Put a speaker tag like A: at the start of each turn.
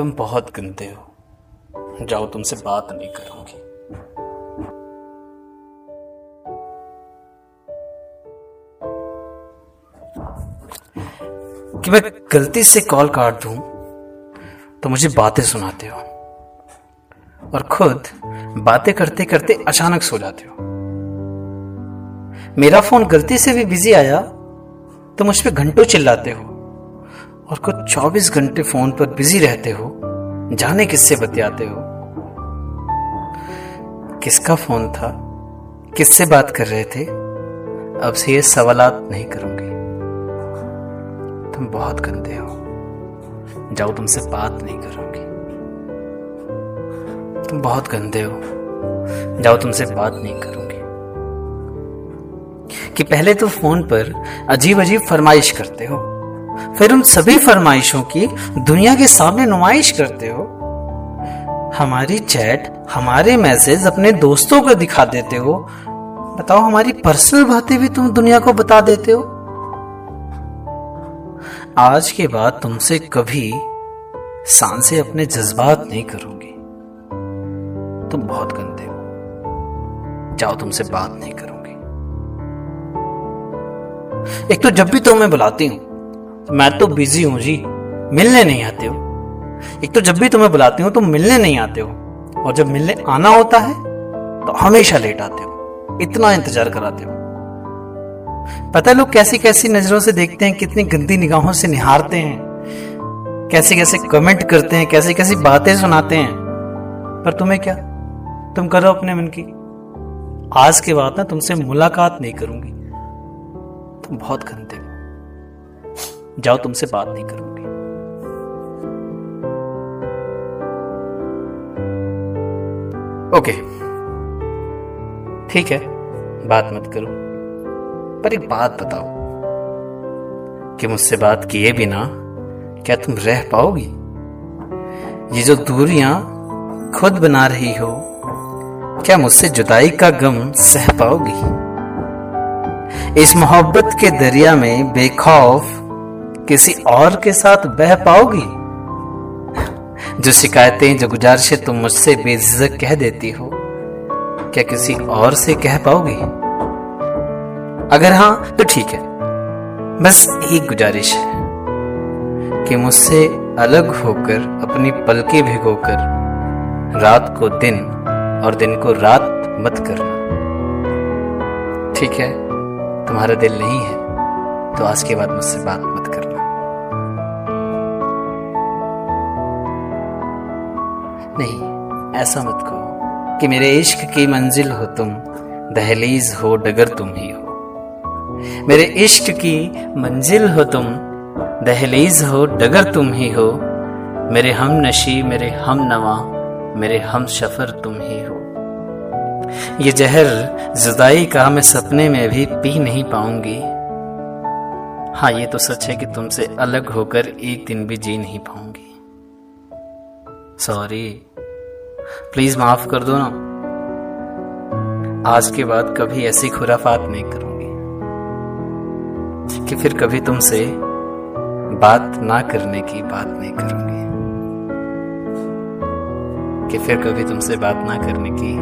A: तुम बहुत गंदे हो। जाओ, तुमसे बात नहीं करूँगी। कि मैं गलती से कॉल काट दूँ तो मुझे बातें सुनाते हो और खुद बातें करते करते अचानक सो जाते हो। मेरा फ़ोन गलती से भी बिज़ी आया तो मुझ पर घंटों चिल्लाते हो। और कुछ 24 घंटे फ़ोन पर बिज़ी रहते हो, जाने किससे बतियाते हो? किसका फ़ोन था? किससे बात कर रहे थे? अब से ये सवालात नहीं करूँगी। तुम बहुत गंदे हो। जाओ, तुमसे बात नहीं करूँगी। तुम बहुत गंदे हो। जाओ, तुमसे बात नहीं करूँगी। कि पहले तो फ़ोन पर अजीब अजीब फरमाइश करते हो। फिर उन सभी फरमाइशों की दुनिया के सामने नुमाइश करते हो? हमारी चैट, हमारे मैसेज अपने दोस्तों को दिखा देते हो। बताओ, हमारी पर्सनल बातें भी तुम दुनिया को बता देते हो? आज के बाद तुमसे कभी सांसे अपने जज्बात नहीं करूँगी। तुम बहुत गंदे हो। जाओ, तुमसे बात नहीं करूँगी। एक तो जब भी तुम्हें बुलाती हूँ मैं तो बिज़ी हूँ जी। मिलने नहीं आते हो। एक तो जब भी तुम्हें बुलाती हूँ, तुम तो मिलने नहीं आते हो। और जब मिलने आना होता है तो हमेशा लेट आते हो। इतना इंतज़ार कराते हो। पता है लोग कैसी कैसी नज़रों से देखते हैं, कितनी गंदी निगाहों से निहारते हैं। कैसे कैसे कमेंट करते हैं कैसी कैसी बातें सुनाते हैं। पर तुम्हें क्या? तुम करो अपने मन की। आज के बाद ना तुमसे मुलाकात नहीं करूँगी। तुम बहुत गंदे हो। जाओ तुमसे बात नहीं करूँगी। ओके ठीक है, बात मत करो। पर एक बात बताओ। कि मुझसे बात किए बिना क्या तुम रह पाओगी? ये जो दूरियाँ खुद बना रही हो, क्या मुझसे जुदाई का गम सह पाओगी? इस मोहब्बत के दरिया में बेखौफ किसी और के साथ बह पाओगी? जो शिकायतें, जो गुजारिशें तुम मुझसे बेझिझक कह देती हो, क्या किसी और से कह पाओगी? अगर हाँ तो ठीक है। बस एक गुजारिश है कि मुझसे अलग होकर, अपनी पलकें भिगोकर, रात को दिन और दिन को रात मत करना। ठीक है? तुम्हारा दिल नहीं है तो आज के बाद मुझसे बात मत करना। नहीं, ऐसा मत कहो कि मेरे इश्क की मंजिल हो तुम, दहलीज हो डगर तुम ही हो। मेरे इश्क की मंजिल हो तुम, दहलीज हो डगर तुम ही हो। मेरे हम नशी, मेरे हम नवा, मेरे हम सफ़र तुम ही हो। ये जहर जुदाई का मैं सपने में भी पी नहीं पाऊँगी। हाँ ये तो सच है कि तुमसे अलग होकर एक दिन भी जी नहीं पाऊँगी। सॉरी प्लीज़ माफ़ कर दो ना। आज के बाद कभी ऐसी खुराफात नहीं करूँगी कि फिर कभी तुमसे बात ना करने की बात नहीं करूँगी। कि फिर कभी तुमसे बात ना करने की